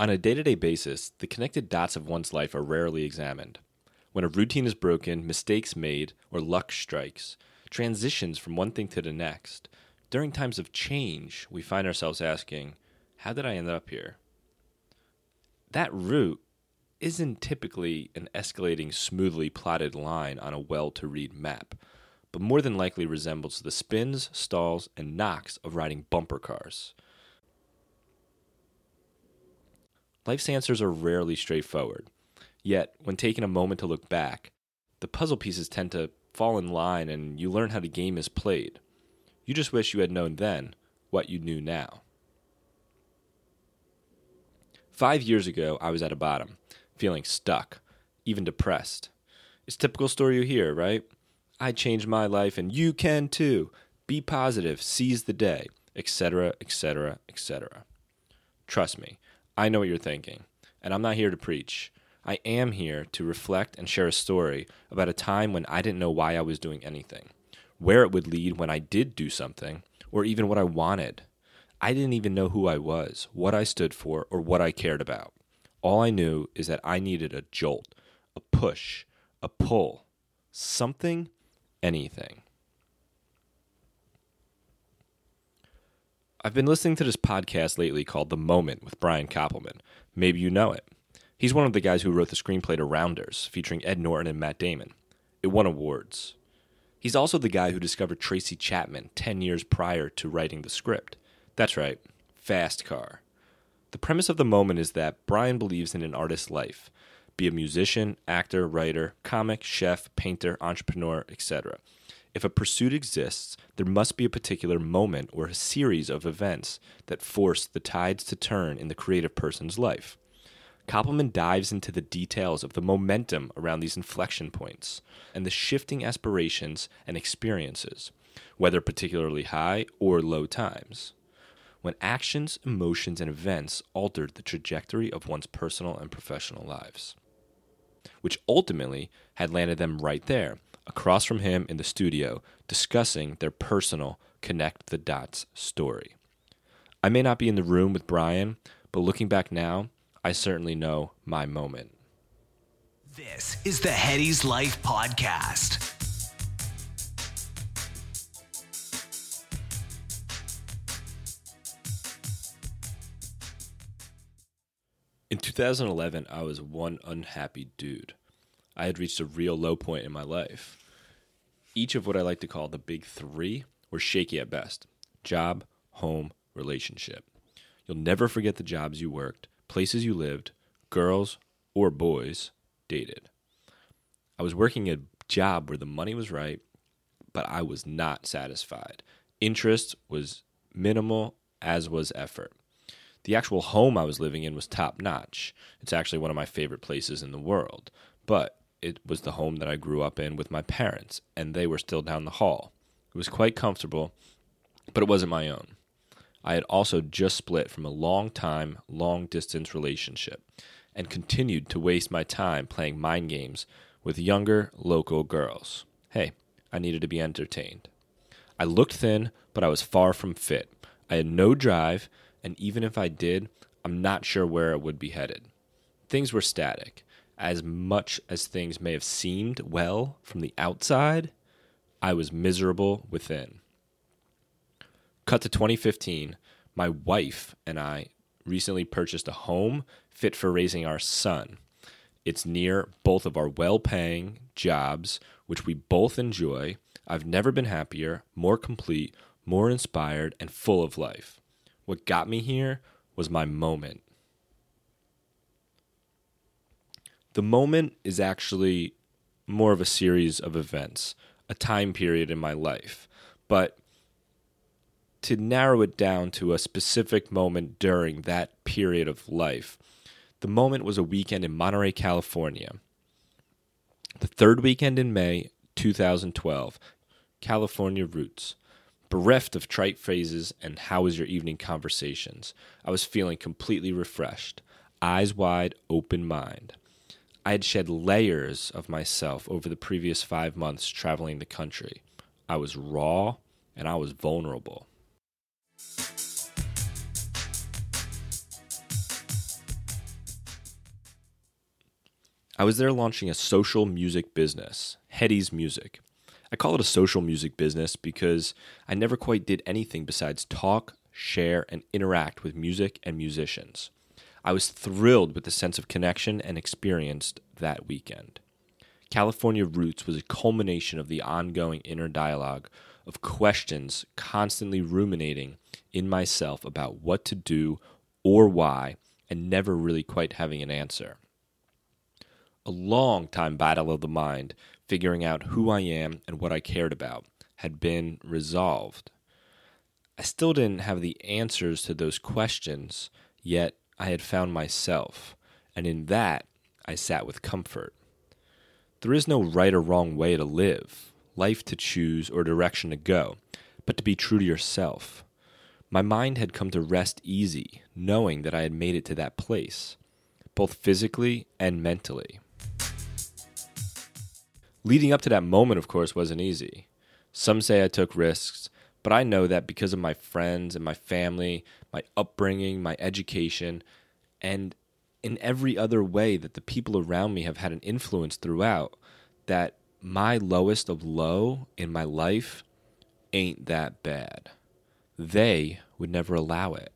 On a day to day basis, the connected dots of one's life are rarely examined. When a routine is broken, mistakes made, or luck strikes, transitions from one thing to the next, during times of change, we find ourselves asking, How did I end up here? That route isn't typically an escalating, smoothly plotted line on a well to read map, but more than likely resembles the spins, stalls, and knocks of riding bumper cars. Life's answers are rarely straightforward. Yet, when taking a moment to look back, the puzzle pieces tend to fall in line and you learn how the game is played. You just wish you had known then what you knew now. Five years ago, I was at a bottom, feeling stuck, even depressed. It's typical story you hear, right? I changed my life and you can too. Be positive, seize the day, etc., etc., etc. Trust me, I know what you're thinking, and I'm not here to preach. I am here to reflect and share a story about a time when I didn't know why I was doing anything, where it would lead when I did do something, or even what I wanted. I didn't even know who I was, what I stood for, or what I cared about. All I knew is that I needed a jolt, a push, a pull, something, anything. I've been listening to this podcast lately called The Moment with Brian Koppelman. Maybe you know it. He's one of the guys who wrote the screenplay to Rounders, featuring Ed Norton and Matt Damon. It won awards. He's also the guy who discovered Tracy Chapman 10 years prior to writing the script. That's right, Fast Car. The premise of The Moment is that Brian believes in an artist's life, be a musician, actor, writer, comic, chef, painter, entrepreneur, etc. If a pursuit exists, there must be a particular moment or a series of events that force the tides to turn in the creative person's life. Koppelman dives into the details of the momentum around these inflection points and the shifting aspirations and experiences, whether particularly high or low times, when actions, emotions, and events altered the trajectory of one's personal and professional lives, which ultimately had landed them right there across from him in the studio discussing their personal connect the dots story. I may not be in the room with Brian, but looking back now, I certainly know my moment. This is the Headies Life Podcast. In 2011, I was one unhappy dude. I had reached a real low point in my life. Each of what I like to call the big three were shaky at best job, home, relationship. You'll never forget the jobs you worked, places you lived, girls or boys dated. I was working a job where the money was right, but I was not satisfied. Interest was minimal, as was effort. The actual home I was living in was top notch. It's actually one of my favorite places in the world, but it was the home that I grew up in with my parents, and they were still down the hall. It was quite comfortable, but it wasn't my own. I had also just split from a long time, long distance relationship and continued to waste my time playing mind games with younger local girls. Hey, I needed to be entertained. I looked thin, but I was far from fit. I had no drive, and even if I did, I'm not sure where it would be headed. Things were static. As much as things may have seemed well from the outside, I was miserable within. Cut to 2015, my wife and I recently purchased a home fit for raising our son. It's near both of our well paying jobs, which we both enjoy. I've never been happier, more complete, more inspired, and full of life. What got me here was my moment. The moment is actually more of a series of events, a time period in my life. But to narrow it down to a specific moment during that period of life, the moment was a weekend in Monterey, California. The third weekend in May 2012, California Roots. Bereft of trite phrases and how was your evening conversations, I was feeling completely refreshed, eyes wide, open mind. I had shed layers of myself over the previous five months traveling the country. I was raw and I was vulnerable. I was there launching a social music business, Headies Music. I call it a social music business because I never quite did anything besides talk, share, and interact with music and musicians. I was thrilled with the sense of connection and experienced that weekend. California Roots was a culmination of the ongoing inner dialogue of questions constantly ruminating in myself about what to do or why, and never really quite having an answer. A long time battle of the mind, figuring out who I am and what I cared about, had been resolved. I still didn't have the answers to those questions, yet I had found myself, and in that I sat with comfort. There is no right or wrong way to live, life to choose, or direction to go, but to be true to yourself. My mind had come to rest easy, knowing that I had made it to that place, both physically and mentally. Leading up to that moment, of course, wasn't easy. Some say I took risks, but I know that because of my friends and my family, my upbringing, my education, and in every other way that the people around me have had an influence throughout, that my lowest of low in my life ain't that bad they would never allow it.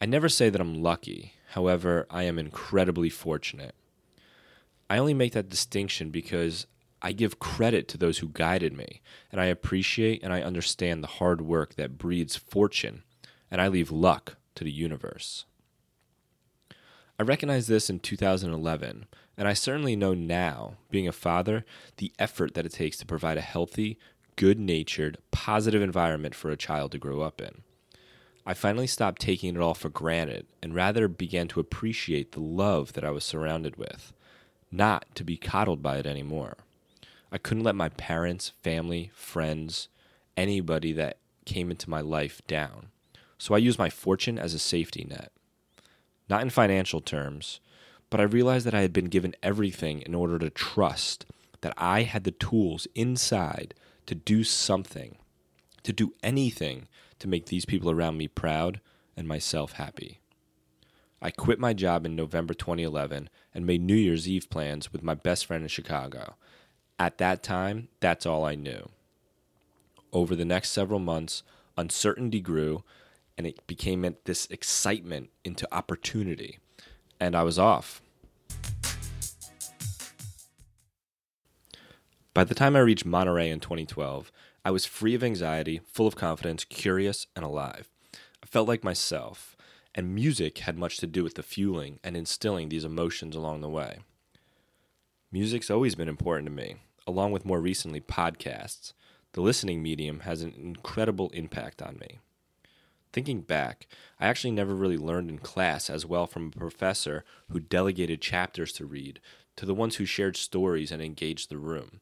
I never say that I'm lucky, however, I am incredibly fortunate. I only make that distinction because I give credit to those who guided me, and I appreciate and I understand the hard work that breeds fortune, and I leave luck to the universe. I recognized this in 2011, and I certainly know now, being a father, the effort that it takes to provide a healthy, good natured, positive environment for a child to grow up in. I finally stopped taking it all for granted and rather began to appreciate the love that I was surrounded with, not to be coddled by it anymore. I couldn't let my parents, family, friends, anybody that came into my life down. So I used my fortune as a safety net. Not in financial terms, but I realized that I had been given everything in order to trust that I had the tools inside to do something, to do anything to make these people around me proud and myself happy. I quit my job in November 2011 and made New Year's Eve plans with my best friend in Chicago. At that time, that's all I knew. Over the next several months, uncertainty grew and it became this excitement into opportunity. And I was off. By the time I reached Monterey in 2012, I was free of anxiety, full of confidence, curious, and alive. I felt like myself, and music had much to do with the fueling and instilling these emotions along the way. Music's always been important to me, along with more recently podcasts. The listening medium has an incredible impact on me. Thinking back, I actually never really learned in class as well from a professor who delegated chapters to read to the ones who shared stories and engaged the room.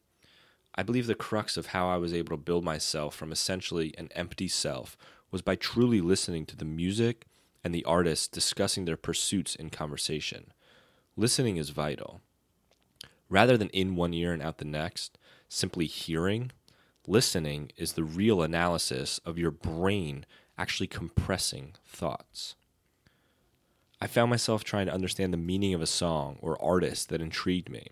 I believe the crux of how I was able to build myself from essentially an empty self was by truly listening to the music and the artists discussing their pursuits in conversation. Listening is vital. Rather than in one ear and out the next, simply hearing, listening is the real analysis of your brain actually compressing thoughts. I found myself trying to understand the meaning of a song or artist that intrigued me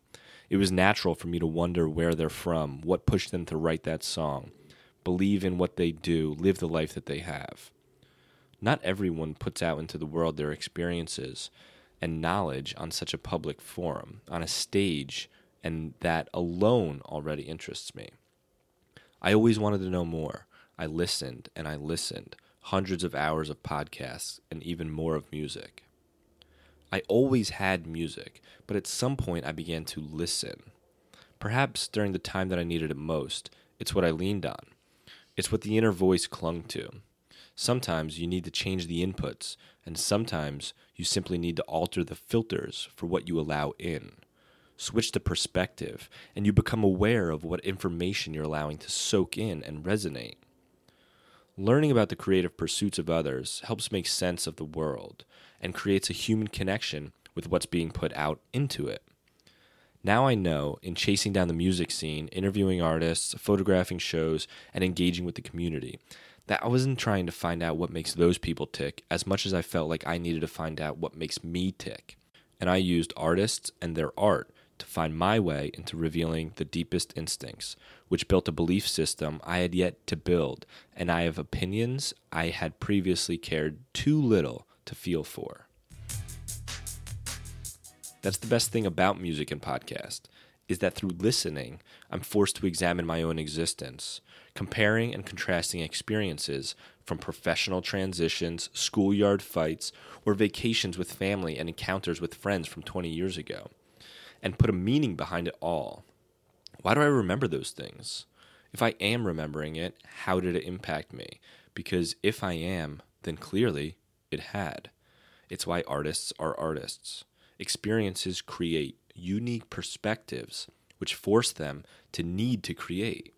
it was natural for me to wonder where they're from, what pushed them to write that song, believe in what they do, live the life that they have. Not everyone puts out into the world their experiences and knowledge on such a public forum, on a stage, and that alone already interests me. I always wanted to know more. I listened and I listened, hundreds of hours of podcasts and even more of music. I always had music, but at some point I began to listen. Perhaps during the time that I needed it most, it's what I leaned on. It's what the inner voice clung to. Sometimes you need to change the inputs, and sometimes you simply need to alter the filters for what you allow in. Switch the perspective, and you become aware of what information you're allowing to soak in and resonate. Learning about the creative pursuits of others helps make sense of the world and creates a human connection with what's being put out into it. Now I know in chasing down the music scene, interviewing artists, photographing shows, and engaging with the community, that I wasn't trying to find out what makes those people tick as much as I felt like I needed to find out what makes me tick. and I used artists and their art to find my way into revealing the deepest instincts, which built a belief system I had yet to build, and I have opinions I had previously cared too little to feel for. That's the best thing about music and podcast is that through listening, I'm forced to examine my own existence, comparing and contrasting experiences from professional transitions, schoolyard fights, or vacations with family and encounters with friends from 20 years ago, and put a meaning behind it all. Why do I remember those things? If I am remembering it, how did it impact me? Because if I am, then clearly it had. It's why artists are artists. Experiences create unique perspectives which force them to need to create.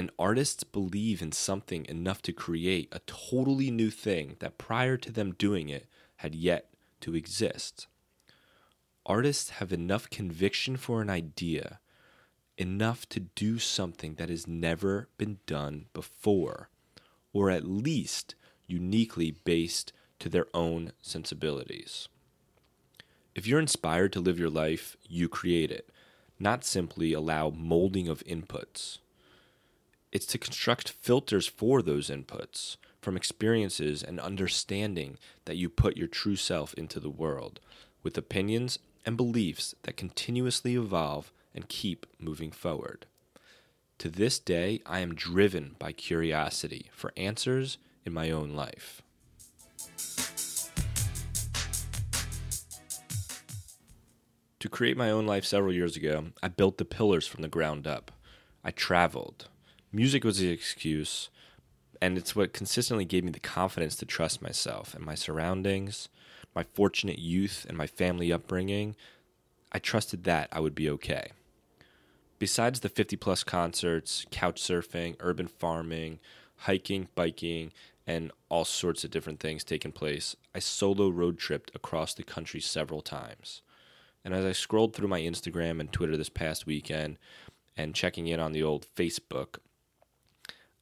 And artists believe in something enough to create a totally new thing that prior to them doing it had yet to exist. Artists have enough conviction for an idea, enough to do something that has never been done before, or at least uniquely based to their own sensibilities. If you're inspired to live your life, you create it, not simply allow molding of inputs. It's to construct filters for those inputs from experiences and understanding that you put your true self into the world with opinions and beliefs that continuously evolve and keep moving forward. To this day, I am driven by curiosity for answers in my own life. To create my own life several years ago, I built the pillars from the ground up. I traveled. Music was the excuse, and it's what consistently gave me the confidence to trust myself and my surroundings, my fortunate youth, and my family upbringing. I trusted that I would be okay. Besides the 50 plus concerts, couch surfing, urban farming, hiking, biking, and all sorts of different things taking place, I solo road tripped across the country several times. And as I scrolled through my Instagram and Twitter this past weekend and checking in on the old Facebook,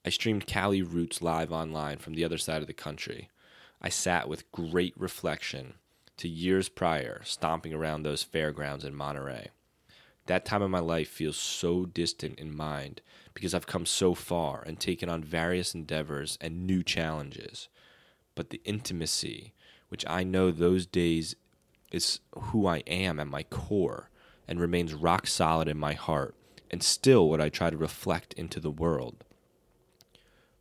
I streamed Cali Roots live online from the other side of the country. I sat with great reflection to years prior, stomping around those fairgrounds in Monterey. That time of my life feels so distant in mind because I've come so far and taken on various endeavors and new challenges. But the intimacy, which I know those days is who I am at my core and remains rock solid in my heart, and still what I try to reflect into the world.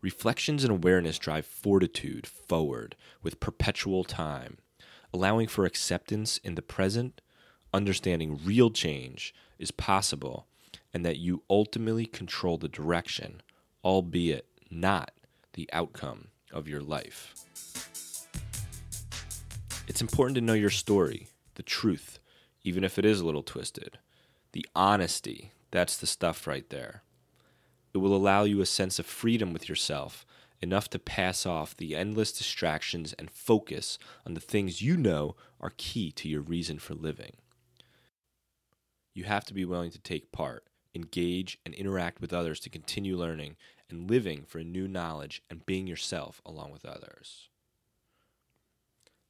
Reflections and awareness drive fortitude forward with perpetual time, allowing for acceptance in the present, understanding real change is possible, and that you ultimately control the direction, albeit not the outcome of your life. It's important to know your story, the truth, even if it is a little twisted. The honesty, that's the stuff right there. It will allow you a sense of freedom with yourself, enough to pass off the endless distractions and focus on the things you know are key to your reason for living. You have to be willing to take part, engage, and interact with others to continue learning and living for new knowledge and being yourself along with others.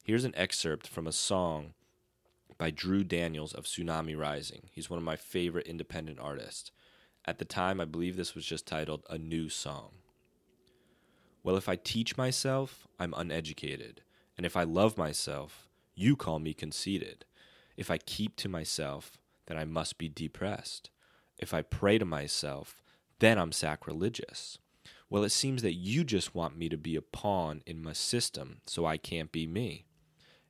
Here's an excerpt from a song by Drew Daniels of Tsunami Rising. He's one of my favorite independent artists. At the time, I believe this was just titled A New Song. Well, if I teach myself, I'm uneducated. And if I love myself, you call me conceited. If I keep to myself, then I must be depressed. If I pray to myself, then I'm sacrilegious. Well, it seems that you just want me to be a pawn in my system so I can't be me.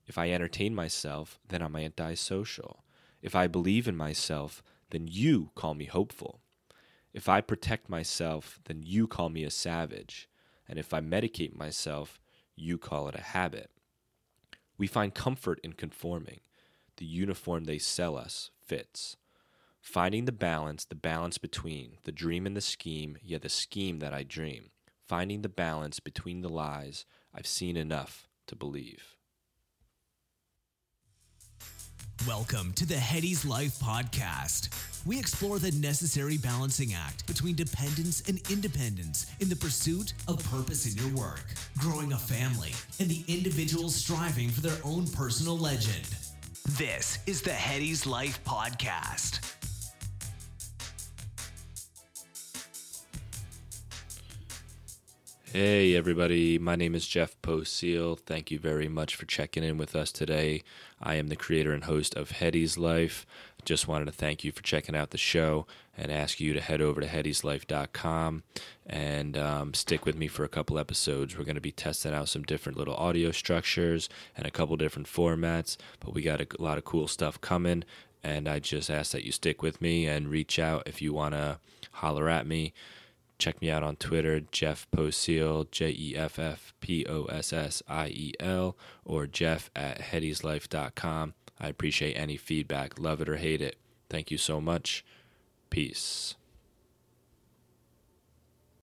If I entertain myself, then I'm antisocial. If I believe in myself, then you call me hopeful. If I protect myself, then you call me a savage. And if I medicate myself, you call it a habit. We find comfort in conforming. The uniform they sell us fits. Finding the balance, the balance between the dream and the scheme, yet the scheme that I dream. Finding the balance between the lies I've seen enough to believe. Welcome to the Headies Life Podcast. We explore the necessary balancing act between dependence and independence in the pursuit of purpose in your work, growing a family, and the individuals striving for their own personal legend. This is the Headies Life Podcast. Hey, everybody. My name is Jeff Possiel. Thank you very much for checking in with us today. I am the creator and host of Headies Life. Just wanted to thank you for checking out the show and ask you to head over to headieslife.com and um, stick with me for a couple episodes. We're going to be testing out some different little audio structures and a couple different formats, but we got a lot of cool stuff coming. And I just ask that you stick with me and reach out if you want to holler at me. Check me out on Twitter, Jeff Possiel, J E F F P O S S I E L, or Jeff at headieslife.com. I appreciate any feedback, love it or hate it. Thank you so much. Peace.